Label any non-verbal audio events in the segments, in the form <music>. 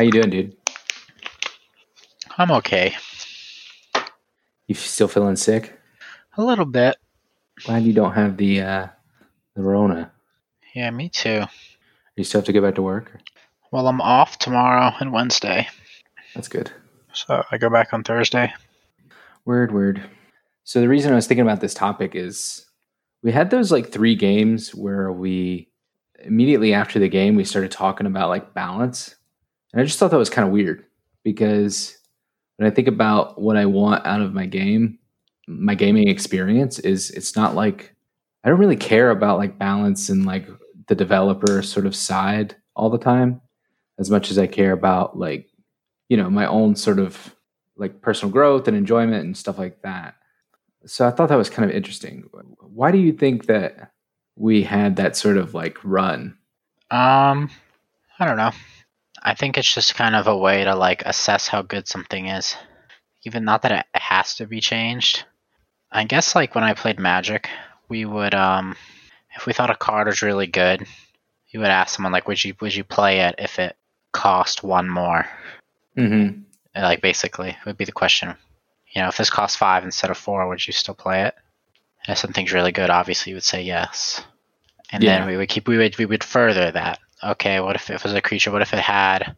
How you doing, dude? I'm okay. You still feeling sick? A little bit. Glad you don't have the uh, the Rona. Yeah, me too. You still have to go back to work. Well, I'm off tomorrow and Wednesday, That's good. so I go back on Thursday. Word, word. So the reason I was thinking about this topic is we had those like three games where we immediately after the game we started talking about like balance, and I just thought that was kind of weird because when I think about what I want out of my game, my gaming experience is it's not like I don't really care about like balance and like the developer sort of side all the time as much as I care about like you know my own sort of like personal growth and enjoyment and stuff like that. So I thought that was kind of interesting. Why do you think that we had that sort of like run? Um, I don't know. I think it's just kind of a way to like assess how good something is. Even not that it has to be changed. I guess like when I played Magic, we would um if we thought a card was really good, you would ask someone like would you would you play it if it cost one more? Mm-hmm. Uh, Like basically would be the question. You know, if this cost five instead of four, would you still play it? And if something's really good, obviously you would say yes. And Yeah. then we would keep we would we would further that. Okay, what if it was a creature? What if it had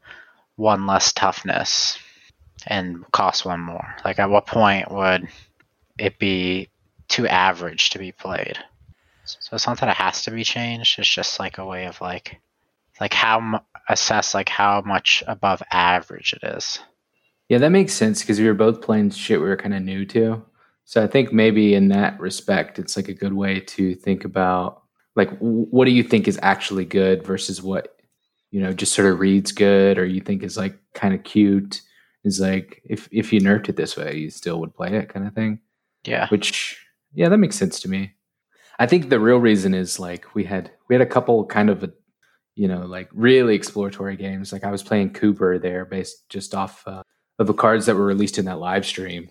one less toughness and cost one more? Like at what point would it be too average to be played? So it's not that it has to be changed. It's just like a way of like like how mu- assess like how much above average it is. Yeah, that makes sense because we were both playing shit we were kind of new to. So I think maybe in that respect, it's like a good way to think about like w- what do you think is actually good versus what you know just sort of reads good or you think is like kind of cute? Is like if if you nerfed it this way, you still would play it kind of thing. Yeah. which yeah that makes sense to me. I think the real reason is like we had we had a couple kind of a, you know like really exploratory games. Like i was playing cooper there based just off uh, of the cards that were released in that live stream.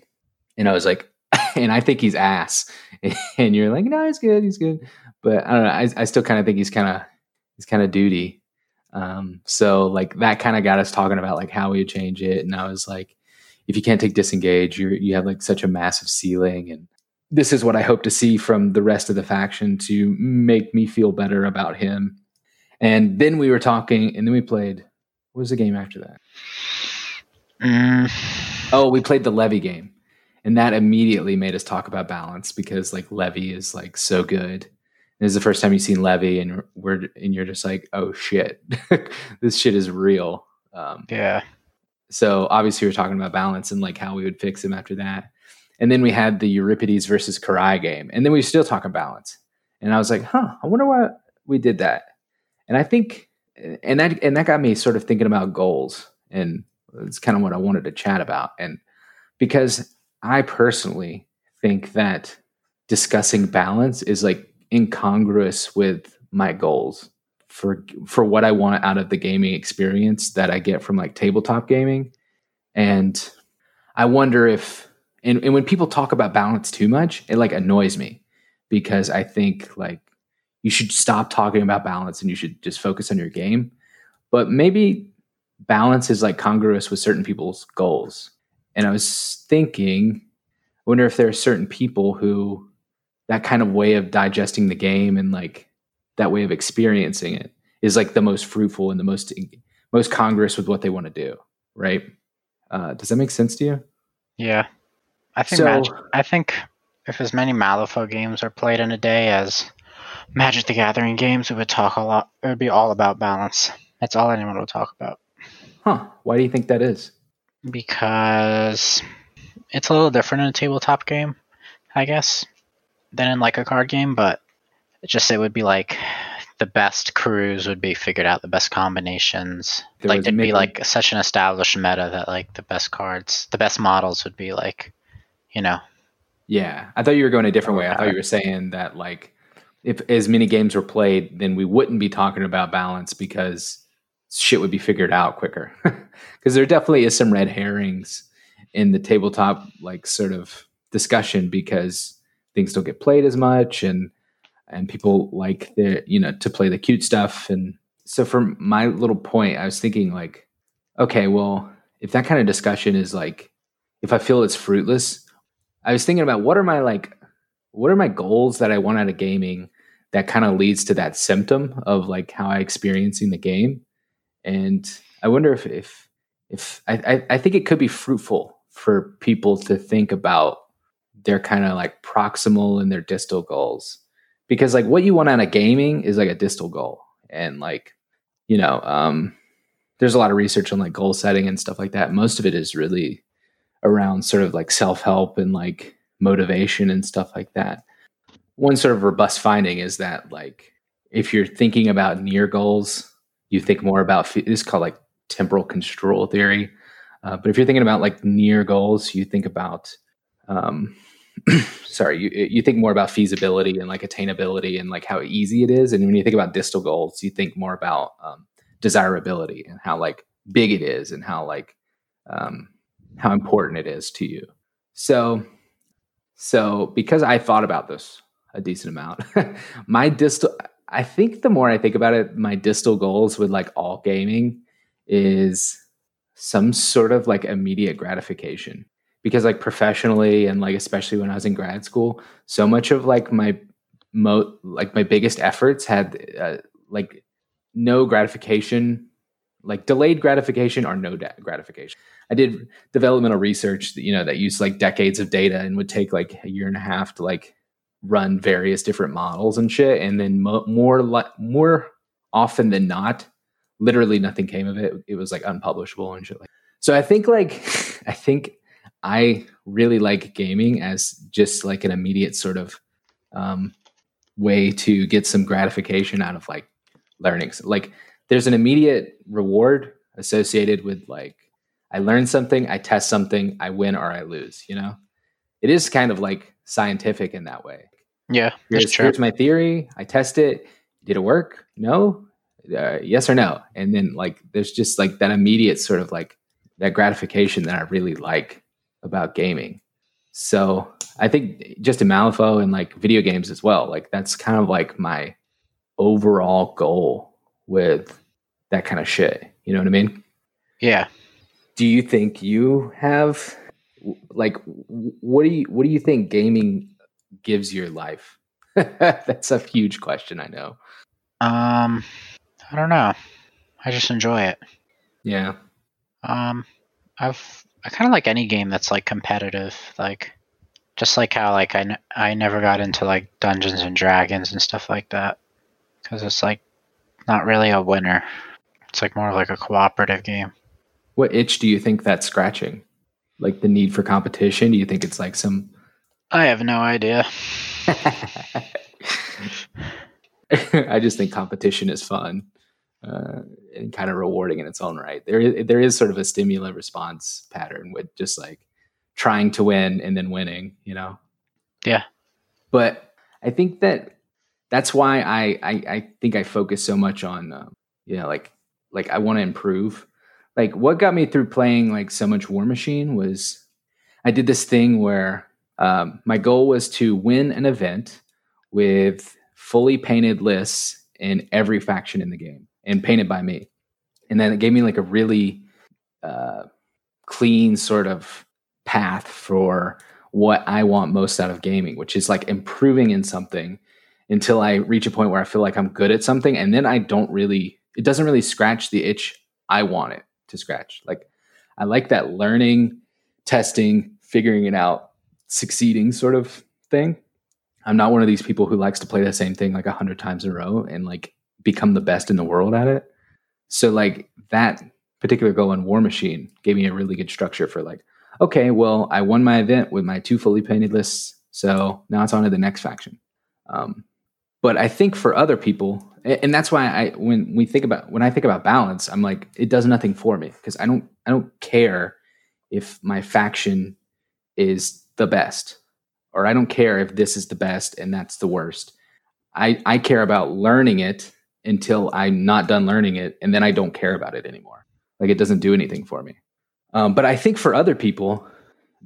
And i was like <laughs> and i think he's ass. <laughs> And you're like no he's good he's good but i don't know i, I still kind of think he's kind of he's kind of duty um so like that kind of got us talking about like how we would change it and i was like if you can't take disengage, you you have like such a massive ceiling, and this is what I hope to see from the rest of the faction to make me feel better about him. And then we were talking, and then we played. What was the game after that? Mm, Oh, we played the Levy game, and that immediately made us talk about balance because like Levy is like so good. This is the first time you've seen Levy, and we're and you're just like, oh shit, <laughs> this shit is real. Um, yeah. so obviously we're talking about balance and like how we would fix him after that. And then we had the Euripides versus Karai game. And then we were still talking balance. And I was like, huh, I wonder why we did that. And I think and that and that got me sort of thinking about goals. And it's kind of what I wanted to chat about. And because I personally think that discussing balance is like incongruous with my goals for for what I want out of the gaming experience that I get from like tabletop gaming. And I wonder if and, and when people talk about balance too much, it like annoys me because I think like you should stop talking about balance and you should just focus on your game. But maybe balance is like congruous with certain people's goals. And I was thinking, I wonder if there are certain people who that kind of way of digesting the game and like that way of experiencing it is like the most fruitful and the most most congruous with what they want to do right uh, does that make sense to you Yeah. I think So- Magic, I think if as many Malifaux games are played in a day as Magic the Gathering games, it would talk a lot. It would be all about balance. That's all anyone would talk about huh why do you think that is because it's a little different in a tabletop game, I guess, than in like a card game. But just it would be like the best crews would be figured out, the best combinations. There like was there'd be like such an established meta that like the best cards, the best models would be like, you know, yeah i thought you were going a different way i thought you uh-huh. were saying that like if as many games were played then we wouldn't be talking about balance because shit would be figured out quicker <laughs> because there definitely is some red herrings in the tabletop like sort of discussion because things don't get played as much and and people like the you know to play the cute stuff. And so for my little point i was thinking like okay, well, if that kind of discussion is like, if I feel it's fruitless, I was thinking about what are my like, what are my goals that I want out of gaming that kind of leads to that symptom of like how I experiencing the game, and I wonder if if if I I, I think it could be fruitful for people to think about their kind of like proximal and their distal goals because like what you want out of gaming is like a distal goal and like you know um there's a lot of research on like goal setting and stuff like that. Most of it is really around sort of like self-help and like motivation and stuff like that. One sort of robust finding is that like if you're thinking about near goals you think more about this is called like temporal construal theory. Uh, but if you're thinking about like near goals you think about um, <clears throat> sorry, you you think more about feasibility and like attainability and like how easy it is, and when you think about distal goals, you think more about um, desirability and how like big it is and how like um, how important it is to you. So, so because I thought about this a decent amount, <laughs> my distal. I think the more I think about it, my distal goals with like all gaming is some sort of like immediate gratification because like professionally and like especially when I was in grad school, so much of like my mo like my biggest efforts had uh, like no gratification, like delayed gratification or no gratification. I did developmental research, that, you know, that used like decades of data and would take like a year and a half to like run various different models and shit, and then mo- more like more often than not, literally nothing came of it. It was like unpublishable and shit like. So I think like <laughs> I think I really like gaming as just like an immediate sort of um, way to get some gratification out of like learning. Like there's an immediate reward associated with like I learn something, I test something, I win or I lose. You know, it is kind of like scientific in that way. Yeah, here's, here's my theory. I test it. Did it work? No. Uh, yes or no. And then like there's just like that immediate sort of like that gratification that I really like about gaming. So I think just in Malifaux and like video games as well, like that's kind of like my overall goal with that kind of shit. You know what I mean? Yeah. Do you think you have like what do you what do you think gaming gives your life? <laughs> that's a huge question, I know. Um I don't know. I just enjoy it. Yeah. Um I've I kind of like any game that's like competitive, like just like how like I, n- I never got into like Dungeons and Dragons and stuff like that because it's like not really a winner. It's like more of like a cooperative game. What itch do you think that's scratching? Like the need for competition? Do you think it's like some? I have no idea. <laughs> <laughs> I just think competition is fun uh, and kind of rewarding in its own right. There, there is sort of a stimulus response pattern with just like trying to win and then winning, you know? Yeah. But I think that that's why I, I, I think I focus so much on, um, you know, like, like I want to improve. Like what got me through playing like so much War Machine was I did this thing where um, my goal was to win an event with fully painted lists in every faction in the game and painted by me. And then it gave me like a really uh, clean sort of path for what I want most out of gaming, which is like improving in something until I reach a point where I feel like I'm good at something. And then I don't really, it doesn't really scratch the itch I want it to scratch. Like I like that learning, testing, figuring it out, succeeding sort of thing. I'm not one of these people who likes to play the same thing like a hundred times in a row and like become the best in the world at it. So like that particular goal in War Machine gave me a really good structure for like, okay, well, I won my event with my two fully painted lists. So now it's on to the next faction. Um, but I think for other people, and that's why I when we think about when I think about balance, I'm like, it does nothing for me because I don't I don't care if my faction is the best, or I don't care if this is the best and that's the worst. I, I care about learning it until I'm not done learning it, and then I don't care about it anymore. Like it doesn't do anything for me. Um, but I think for other people,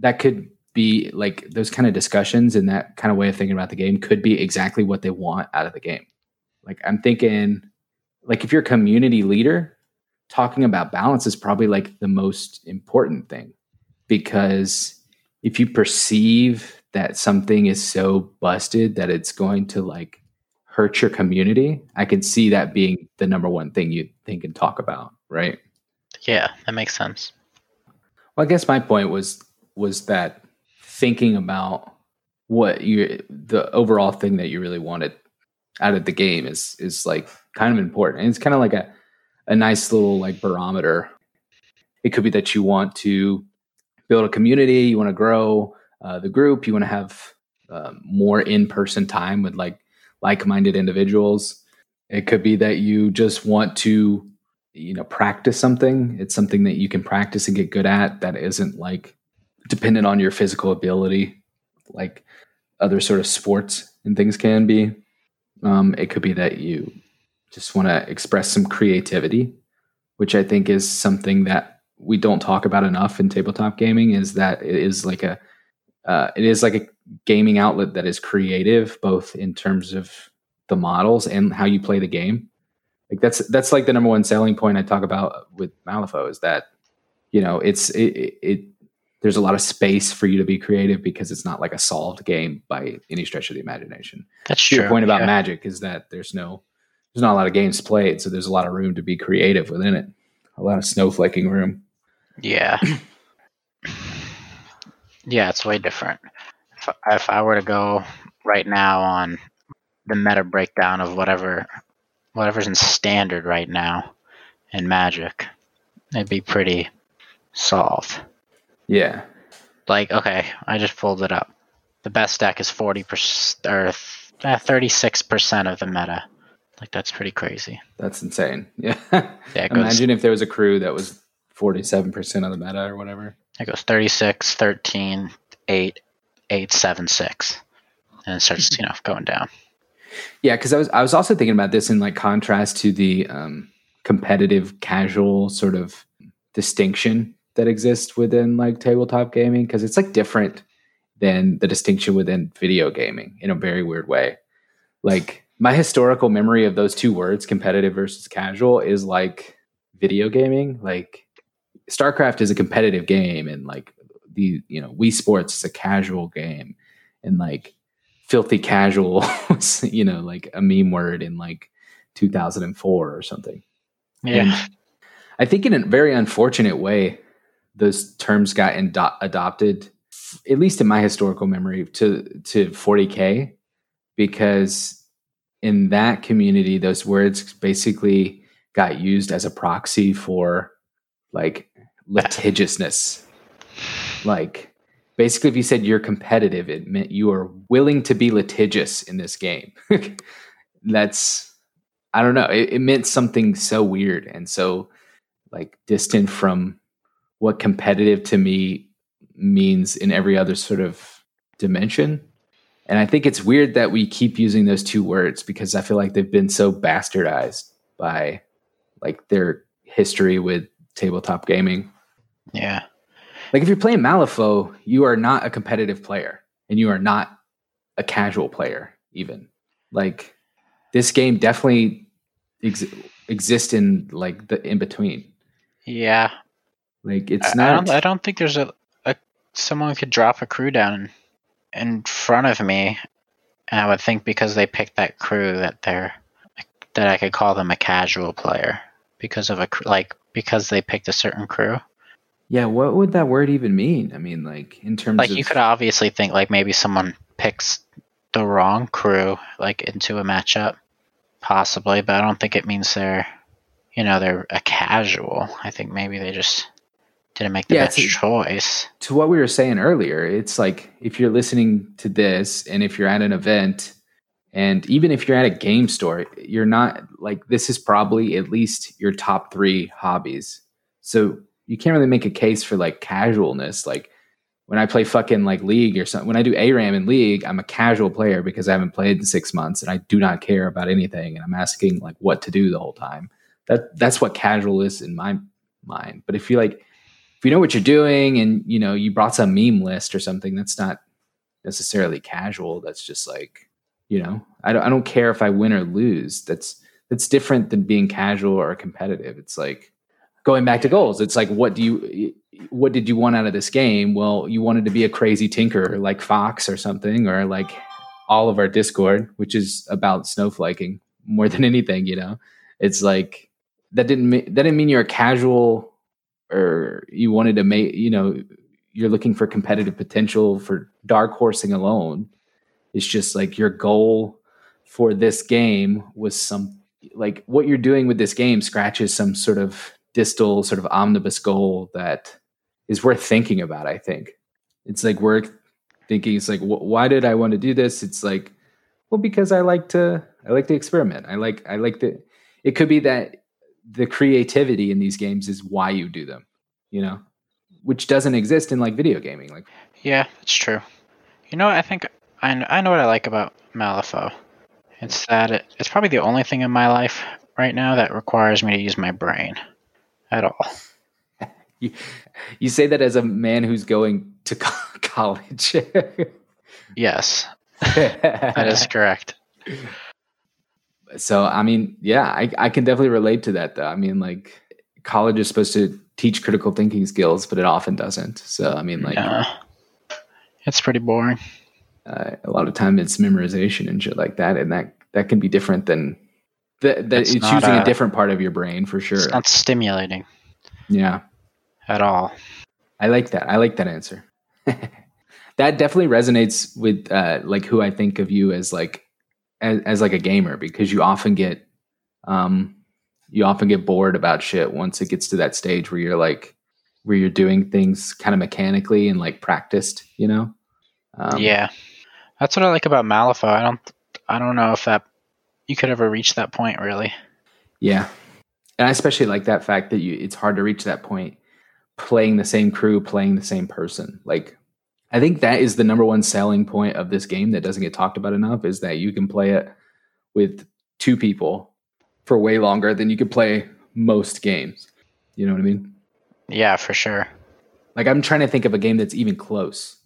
that could be like those kind of discussions and that kind of way of thinking about the game could be exactly what they want out of the game. Like I'm thinking, like if you're a community leader, talking about balance is probably like the most important thing because if you perceive that something is so busted that it's going to like hurt your community, I could see that being the number one thing you think and talk about, right? Yeah, that makes sense. Well, I guess my point was was that thinking about what you the overall thing that you really wanted out of the game is is like kind of important. And it's kind of like a a nice little like barometer. It could be that you want to build a community, you want to grow uh, the group, you want to have uh, more in person time with like like minded individuals. It could be that you just want to you know practice something. It's something that you can practice and get good at that isn't like dependent on your physical ability, like other sort of sports and things can be. Um, it could be that you just want to express some creativity, which I think is something that we don't talk about enough in tabletop gaming. Is that it is like a uh, it is like a gaming outlet that is creative, both in terms of the models and how you play the game. Like that's that's like the number one selling point I talk about with Malifaux is that you know it's it, it, it there's a lot of space for you to be creative because it's not like a solved game by any stretch of the imagination. That's true. Your point about yeah. Magic is that there's no there's not a lot of games played, so there's a lot of room to be creative within it. A lot of snowflaking room. Yeah. <clears throat> yeah, it's way different. If, if I were to go right now on the meta breakdown of whatever whatever's in standard right now in Magic, it'd be pretty solved. Yeah. Like, okay, I just pulled it up. The best deck is 40% or eh, 36% of the meta. Like that's pretty crazy. That's insane. <laughs> Yeah. yeah Imagine if there was a crew that was 47% of the meta or whatever. It goes 36, 13, 8, 8, 7, 6. And it starts, you know, going down. Yeah, because I was I was also thinking about this in like contrast to the um, competitive casual sort of distinction that exists within like tabletop gaming because it's like different than the distinction within video gaming in a very weird way. Like my historical memory of those two words, competitive versus casual, is like video gaming. Like StarCraft is a competitive game, and like the you know Wii Sports is a casual game, and like filthy casual, <laughs> was you know, like a meme word in like 2004 or something. Yeah. And I think in a very unfortunate way, those terms got indo- adopted, at least in my historical memory, to to 40k, because in that community, those words basically got used as a proxy for like litigiousness. like basically, if you said you're competitive, it meant you are willing to be litigious in this game. <laughs> That's I don't know. It, it meant something so weird and so like distant from what competitive to me means in every other sort of dimension. And I think it's weird that we keep using those two words because I feel like they've been so bastardized by like their history with tabletop gaming. Yeah. Like if you're playing Malifaux, you are not a competitive player and you are not a casual player even. Like this game definitely ex- exists in like the in between. Yeah. Like it's I, not I don't, I don't think there's a, a someone could drop a crew down in front of me, and I would think because they picked that crew that they're that I could call them a casual player because of a like because they picked a certain crew. Yeah, what would that word even mean? I mean, like in terms like of... you could obviously think like maybe someone picks the wrong crew like into a matchup, possibly, but I don't think it means they're you know they're a casual. I think maybe they just didn't make the yeah, best to, choice. To what we were saying earlier, it's like if you're listening to this and if you're at an event and even if you're at a game store, you're not like this is probably at least your top three hobbies. So you can't really make a case for like casualness. Like when I play fucking like League or something, when I do ARAM in League, I'm a casual player because I haven't played in six months and I do not care about anything and I'm asking like what to do the whole time. That that's what casual is in my mind. But if you like if you know what you're doing and you know you brought some meme list or something, that's not necessarily casual. That's just like you know I don't I don't care if I win or lose. That's that's different than being casual or competitive. It's like going back to goals, it's like, what do you, what did you want out of this game? Well, you wanted to be a crazy tinker like Fox or something, or like all of our Discord, which is about snowflaking more <laughs> than anything. You know, it's like that didn't that didn't mean you're a casual or you wanted to make you know you're looking for competitive potential for dark horsing alone. It's just like your goal for this game was some like what you're doing with this game scratches some sort of distal sort of omnibus goal that is worth thinking about i think it's like worth thinking it's like wh- why did i want to do this it's like well because i like to i like to experiment i like i like the it could be that the creativity in these games is why you do them you know which doesn't exist in like video gaming like Yeah, it's true. You know, I think I, I know what I like about Malifaux. It's that it, it's probably the only thing in my life right now that requires me to use my brain at all. you, you say that as a man who's going to co- <laughs> college Yes, <laughs> that is correct. so i mean yeah I, I can definitely relate to that though i mean like college is supposed to teach critical thinking skills but it often doesn't so i mean like. It's pretty boring. uh, a lot of time it's memorization and shit like that and that that can be different than that, that It's it's, using a, a- different part of your brain for sure. It's not stimulating yeah. at all. i like that. I like that answer. <laughs> That definitely resonates with uh like who i think of you as like as, as like a gamer because you often get um you often get bored about shit once it gets to that stage where you're like where you're doing things kind of mechanically and like practiced you know? Um, yeah, that's what I like about Malifaux. I don't I don't know if that you could ever reach that point really. Yeah. And I especially like that fact that you it's hard to reach that point playing the same crew, playing the same person. Like I think that is the number one selling point of this game that doesn't get talked about enough is that you can play it with two people for way longer than you could play most games. You know what I mean? Yeah, for sure. Like I'm trying to think of a game that's even close.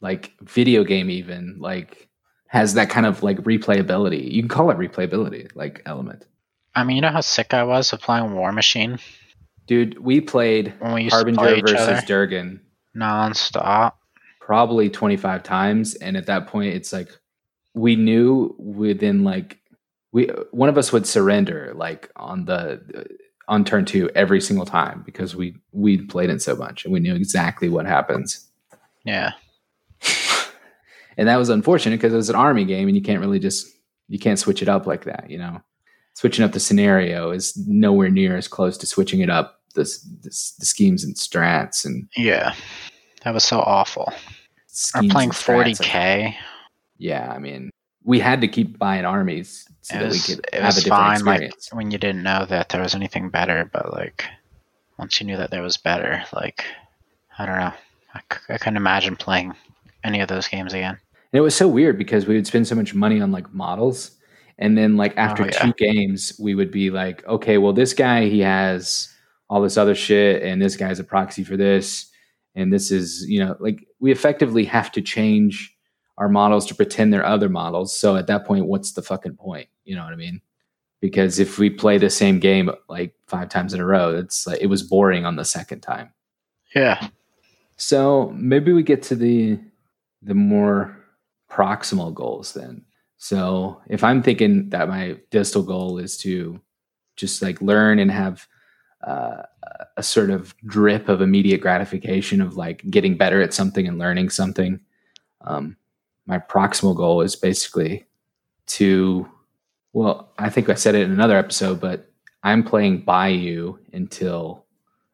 Like video game even like has that kind of like replayability. You can call it replayability like element. I mean, you know how sick I was of playing War Machine Dude, we played when we to play Harbinger versus Durgan nonstop. probably 25 times and at that point it's like we knew within like we one of us would surrender like on the on turn 2 every single time because we we played it so much and we knew exactly what happens Yeah, and that was unfortunate because it was an army game and you can't really just you can't switch it up like that you know? Switching up the scenario is nowhere near as close to switching it up the, the, the schemes and strats and yeah, that was so awful. Or playing strats, 40k. yeah i mean we had to keep buying armies so it that we was, could have was a different fine like when you didn't know that there was anything better but like once you knew that there was better like i don't know. I, c- I couldn't imagine playing any of those games again and it was so weird because we would spend so much money on like models. And then like after Oh, yeah. two games we would be like okay well this guy he has all this other shit and this guy's a proxy for this. And this is you know like we effectively have to change our models to pretend they're other models. So at that point what's the fucking point? You know what i mean? Because if we play the same game like five times in a row it's like it was boring on the second time. Yeah. So maybe we get to the the more proximal goals then. So if I'm thinking that my distal goal is to just like learn and have uh, a sort of drip of immediate gratification of like getting better at something and learning something, um, my proximal goal is basically to, well, I think I said it in another episode, but I'm playing Bayou until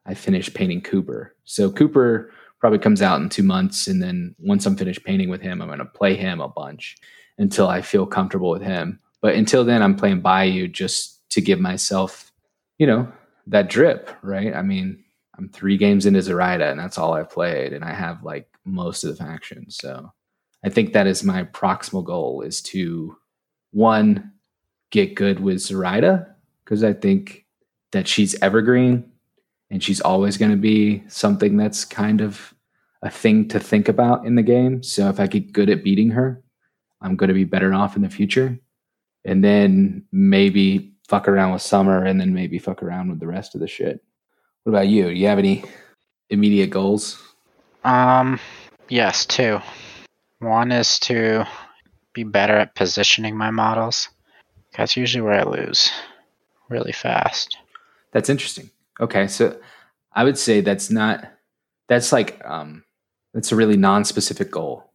I finish painting Cooper. So Cooper probably comes out in two months, and then once I'm finished painting with him, I'm going to play him a bunch until I feel comfortable with him. But until then, I'm playing Bayou just to give myself, you know, that drip, right? I mean, I'm three games into Zoraida, and that's all I've played, and I have like most of the factions. So I think that is my proximal goal: is to one get good with Zoraida because I think that she's evergreen and she's always going to be something that's kind of a thing to think about in the game. So if I get good at beating her, I'm going to be better off in the future. And then maybe fuck around with Som'er and then maybe fuck around with the rest of the shit. What about you? Do you have any immediate goals? Um, yes, two. One is to be better at positioning my models. That's usually where I lose really fast. That's interesting. Okay, so I would say that's not that's like um that's a really non-specific goal.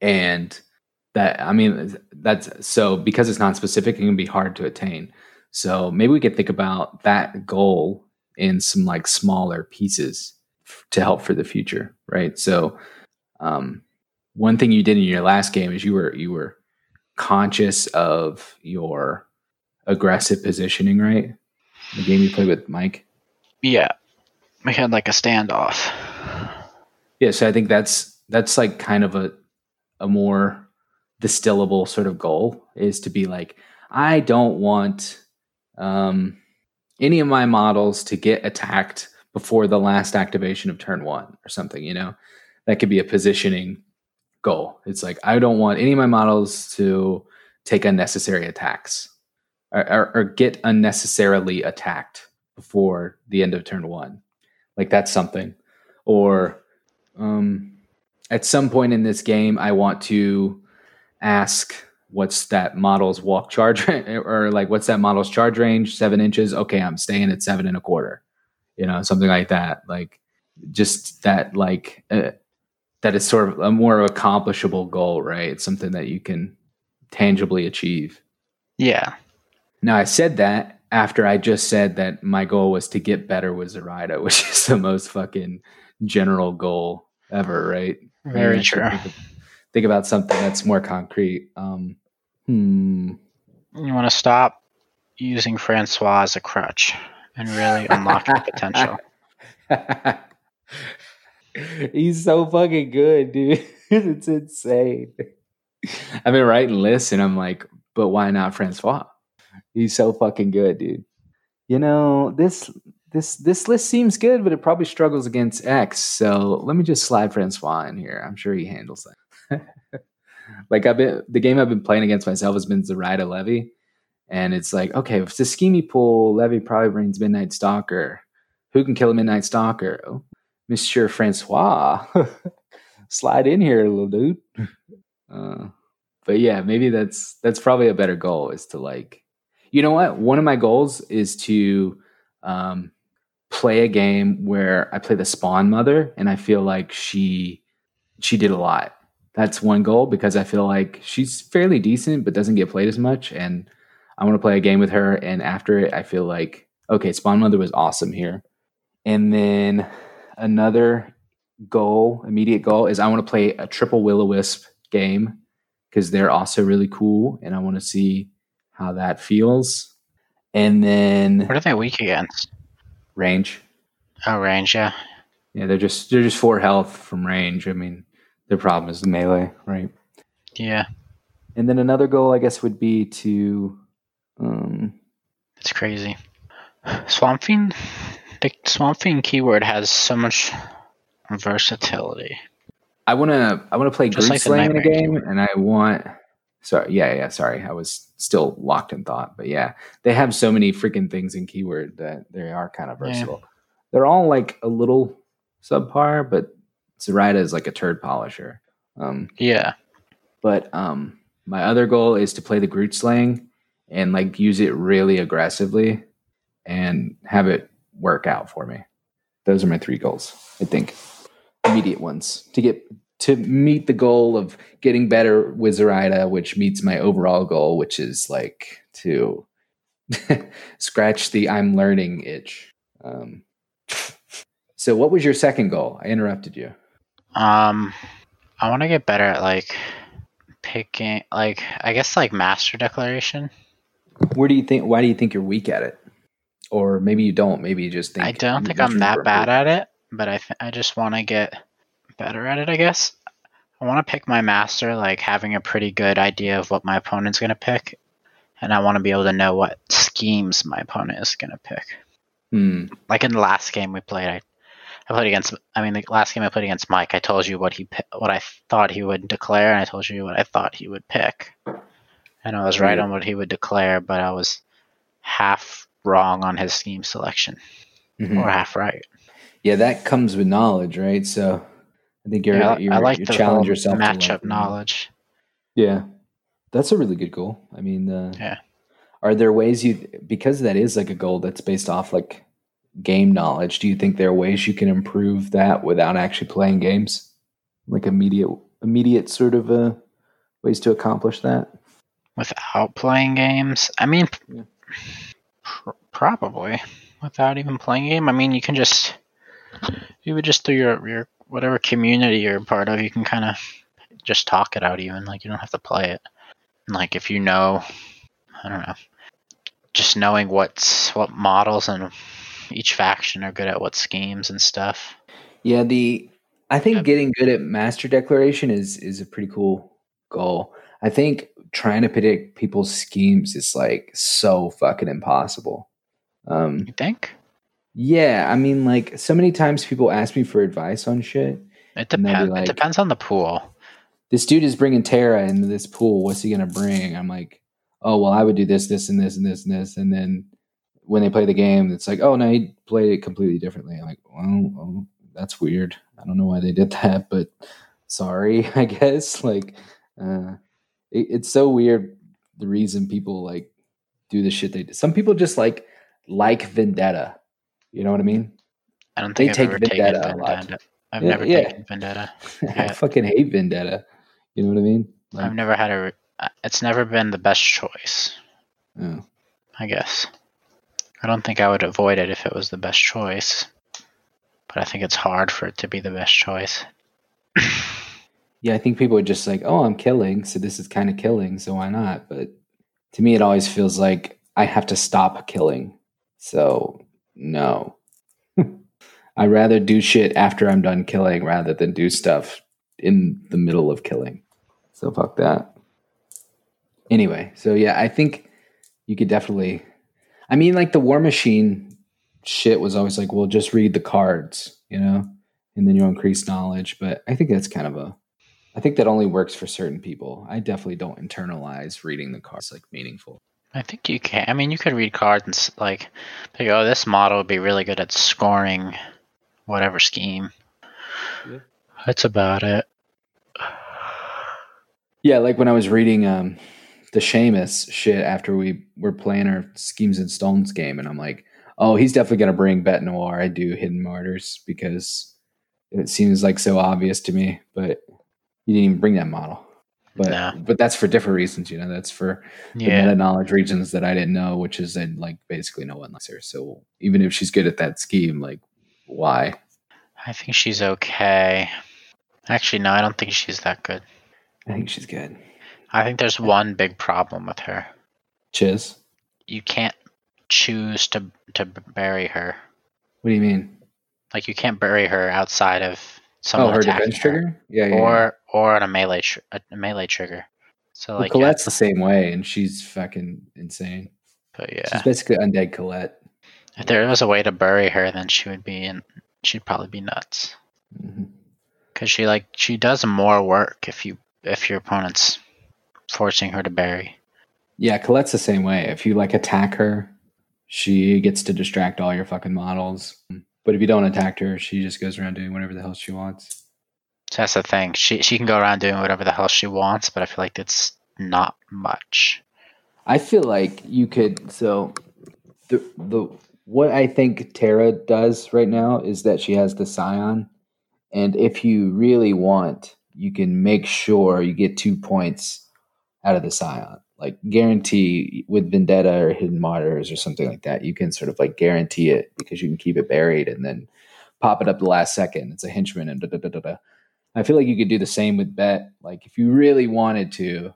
And that I mean that's so because it's non-specific it can be hard to attain. So maybe we could think about that goal in some like smaller pieces to help for the future, right? So um one thing you did in your last game is you were you were conscious of your aggressive positioning, right? The game you played with Mike. Yeah, we had like a standoff. Yeah, so I think that's that's like kind of a a more distillable sort of goal is to be like I don't want um, any of my models to get attacked before the last activation of turn one or something. You know, that could be a positioning goal. It's like I don't want any of my models to take unnecessary attacks or, or, or get unnecessarily attacked before the end of turn one. Like that's something. Or um, at some point in this game, I want to ask what's that model's walk charge <laughs> or like what's that model's charge range seven inches okay i'm staying at seven and a quarter you know something like that like just that like uh, that is sort of a more accomplishable goal right it's something that you can tangibly achieve Yeah. now i said that after i just said that my goal was to get better with Zoraida, <laughs> which is the most fucking general goal ever right Very Maybe I should true. think, think about something that's more concrete um hmm You want to stop using Francois as a crutch and really unlock your potential. <laughs> He's so fucking good, dude. <laughs> it's insane. I've been writing lists and I'm like, but why not Francois? He's so fucking good, dude. You know, this this this list seems good, but it probably struggles against X. So let me just slide Francois in here. I'm sure he handles that. <laughs> like I've been the game I've been playing against myself has been Zoraida Levy. And it's like, okay, if it's schemy pool, Levy probably brings Midnight Stalker. Who can kill a Midnight Stalker? Monsieur Francois. <laughs> Slide in here, little dude. <laughs> Uh, but yeah, maybe that's that's probably a better goal is to like, you know what? One of my goals is to um, play a game where I play the Spawn Mother, and I feel like she she did a lot. That's one goal because I feel like she's fairly decent, but doesn't get played as much, and I want to play a game with her. And after it, I feel like okay, Spawn Mother was awesome here. And then another goal, immediate goal, is I want to play a triple will o wisp game because they're also really cool, and I want to see how that feels. And then What are they weak against? range. Oh, range, yeah. Yeah, they're just they're just four health from range. I mean, their problem is the melee, right? Yeah, And then another goal, I guess, would be to um, it's crazy. Swamp Fiend, the Swamp Fiend keyword has so much versatility. I want to I want to play Group like in a game, and I want. Sorry, yeah, yeah. Sorry, I was still locked in thought, but yeah, they have so many freaking things in keyword that they are kind of Yeah. versatile. They're all like a little subpar, but Zoraida is like a turd polisher. Um, Yeah, but um, my other goal is to play the Grootslang and like use it really aggressively and have it work out for me. Those are my three goals. I think immediate ones to get to meet the goal of getting better with Zoraida, which meets my overall goal, which is like to <laughs> scratch the I'm learning itch. Um, so, what was your second goal? I interrupted you. Um, I want to get better at like picking, like I guess like master declaration. Where do you think? Why do you think you're weak at it? Or maybe you don't. Maybe you just think. I don't think I'm that bad at it, but I th- I just want to get better at it. I guess I want to pick my master, like having a pretty good idea of what my opponent's gonna pick, and I want to be able to know what schemes my opponent is gonna pick. Hmm. Like in the last game we played, I, I played against. I mean, the last game I played against Mike, I told you what he what I thought he would declare, and I told you what I thought he would pick. And I was right on what he would declare, but I was half wrong on his scheme selection. Mhm. or half right. Yeah, that comes with knowledge, right? So I think you're, Yeah, you're I like you the challenge yourself matchup knowledge. Yeah, that's a really good goal. I mean, uh, Yeah. Are there ways you because that is like a goal that's based off like game knowledge? Do you think there are ways you can improve that without actually playing games, like immediate immediate sort of uh, ways to accomplish that? without playing games. I mean, Yeah. pr- probably without even playing a game. I mean, you can just you would just through your your whatever community you're part of, you can kind of just talk it out. Even like you don't have to play it. And, like if you know, I don't know, just knowing what's what models and each faction are good at what schemes and stuff. Yeah, the I think getting good at master declaration is is a pretty cool goal. I think trying to predict people's schemes is like so fucking impossible. Um, You think? Yeah, I mean, like so many times people ask me for advice on shit. It And they'll be depends. like- it depends on the pool. This dude is bringing Tara into this pool. What's he gonna bring? I'm like, oh well, I would do this, this, and this, and this, and this, and then when they play the game, it's like, oh no, he played it completely differently. I'm like, well, well, that's weird. I don't know why they did that, <laughs> but sorry, <laughs> I guess. Like, uh, it, it's so weird the reason people like do the shit they do. Some people just like like Vendetta. You know what I mean? I don't They think I've take Vendetta a lot. Vendetta. I've Yeah, never yeah. taken Vendetta. <laughs> I fucking hate Vendetta. You know what I mean? Like, I've never had a. uh, It's never been the best choice. oh. I guess. I don't think I would avoid it if it was the best choice, but I think it's hard for it to be the best choice. <clears throat> Yeah, I think people are just like, oh, I'm killing, so this is kind of killing, so why not? But to me, it always feels like I have to stop killing. So, no. <laughs> I'd rather do shit after I'm done killing rather than do stuff in the middle of killing. So, fuck that. Anyway, so yeah, I think you could definitely. I mean, like the War Machine shit was always like, well, just read the cards, you know, and then you'll increase knowledge. But I think that's kind of a I think that only works for certain people. I definitely don't internalize reading the cards like meaningful. I think you can. I mean, you could read cards and like, like, oh, this model would be really good at scoring whatever scheme. Yeah. That's about it. Yeah, like when I was reading um the Seamus shit after we were playing our Schemes and Stones game, and I'm like, oh, he's definitely gonna bring Bete Noire. I do Hidden Martyrs because it seems like so obvious to me, but you didn't even bring that model. But No. but that's for different reasons, you know. That's for Yeah. meta knowledge regions that I didn't know, which is that like basically no one likes her. So even if she's good at that scheme, like why? I think she's okay. Actually, no, I don't think she's that good. I think she's good. I think there's one big problem with her. Chiz. You can't choose to to bury her. What do you mean? Like you can't bury her outside of Oh, someone her attacking defense trigger? Yeah, yeah. yeah. or or on a melee tr- a melee trigger. So Well, like, yeah, Colette's the same way, and she's fucking insane. but yeah, She's yeah, basically undead Colette. if there was a way to bury her, then she would be in. She'd probably be nuts hmm because she like she does more work if you if your opponent's forcing her to bury. Yeah, Colette's the same way. If you like attack her, she gets to distract all your fucking models. But if you don't attack her, she just goes around doing whatever the hell she wants. That's the thing. She she can go around doing whatever the hell she wants, but I feel like it's not much. I feel like you could. So the the what I think Tara does right now is that she has the Scion, and if you really want, you can make sure you get two points out of the Scion. Like guarantee with Vendetta or Hidden Martyrs or something like that, you can sort of like guarantee it because you can keep it buried and then pop it up the last second. It's a henchman and da da da da da. I feel like you could do the same with Bete. Like if you really wanted to,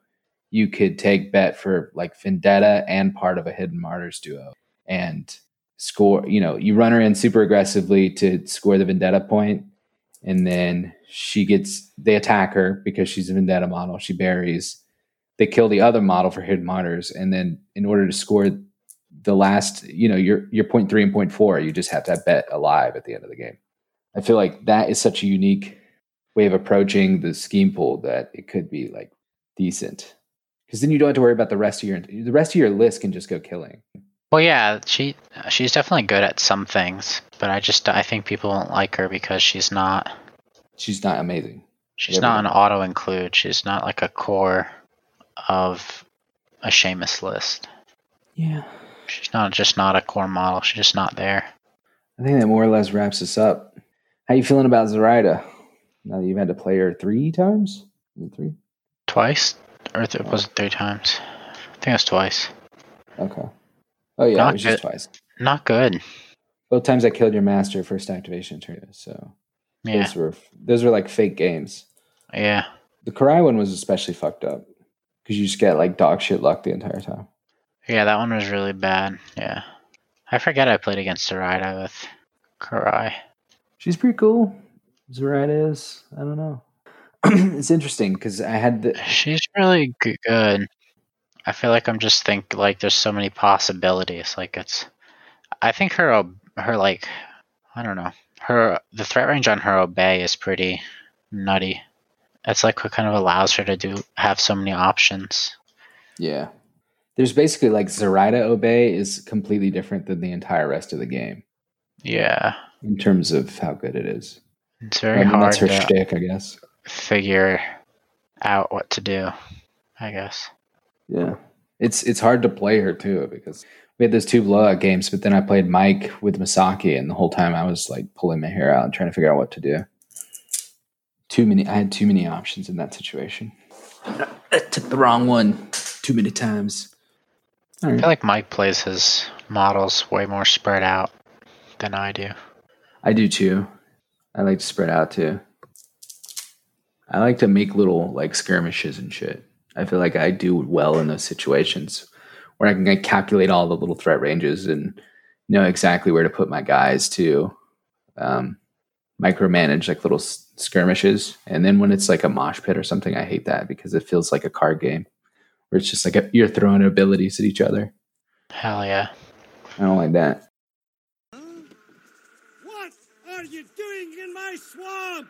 you could take Bete for like Vendetta and part of a Hidden Martyrs duo and score. You know, you run her in super aggressively to score the Vendetta point, and then she gets they attack her because she's a Vendetta model. She buries. They kill the other model for Hidden Martyrs, and then in order to score the last, you know, your your point three and point four, you just have to have Bete alive at the end of the game. I feel like that is such a unique way of approaching the scheme pool that it could be like decent because then you don't have to worry about the rest of your the rest of your list can just go killing Well, yeah, she she's definitely good at some things, but I just I think people won't like her because she's not She's not amazing. she's Yeah, not an auto include. She's not like a core of a Seamus list. Yeah. She's not just not a core model. She's just not there. I think that more or less wraps us up. How you feeling about Zoraida? Now that you've had to play her three times? Is three? Twice or th- was it three times? I think it was twice. Okay. Oh yeah, Not it was just twice. Not good. Both times I killed your master first activation turn. So Yeah, those were those were like fake games. yeah. The Kirai one was especially fucked up because you just get like dog shit luck the entire time. Yeah, that one was really bad. Yeah. I forget I played against Zoraida with Kirai. She's pretty cool. Zoraida is. I don't know. <clears throat> it's interesting because I had the She's really good. I feel like I'm just think like there's so many possibilities. Like it's, I think her her like, I don't know. Her the threat range on her obey is pretty nutty. It's like what kind of allows her to do have so many options. yeah. There's basically like Zoraida Obey is completely different than the entire rest of the game Yeah, in terms of how good it is. it's I very mean, hard that's her to shtick, I guess. figure out what to do. I guess. Yeah. It's it's hard to play her too because we had those two blowout games, but then I played Mike with Misaki, and the whole time I was like pulling my hair out and trying to figure out what to do. Too many. I had too many options in that situation. I took the wrong one too many times. All I feel like Mike plays his models way more spread out than I do. I do too. I like to spread out too. I like to make little like skirmishes and shit. I feel like I do well in those situations where I can like, calculate all the little threat ranges and know exactly where to put my guys to um, micromanage like little s- skirmishes. And then when it's like a mosh pit or something, I hate that because it feels like a card game where it's just like a, you're throwing abilities at each other. Hell yeah. I don't like that. What are you doing in my swamp?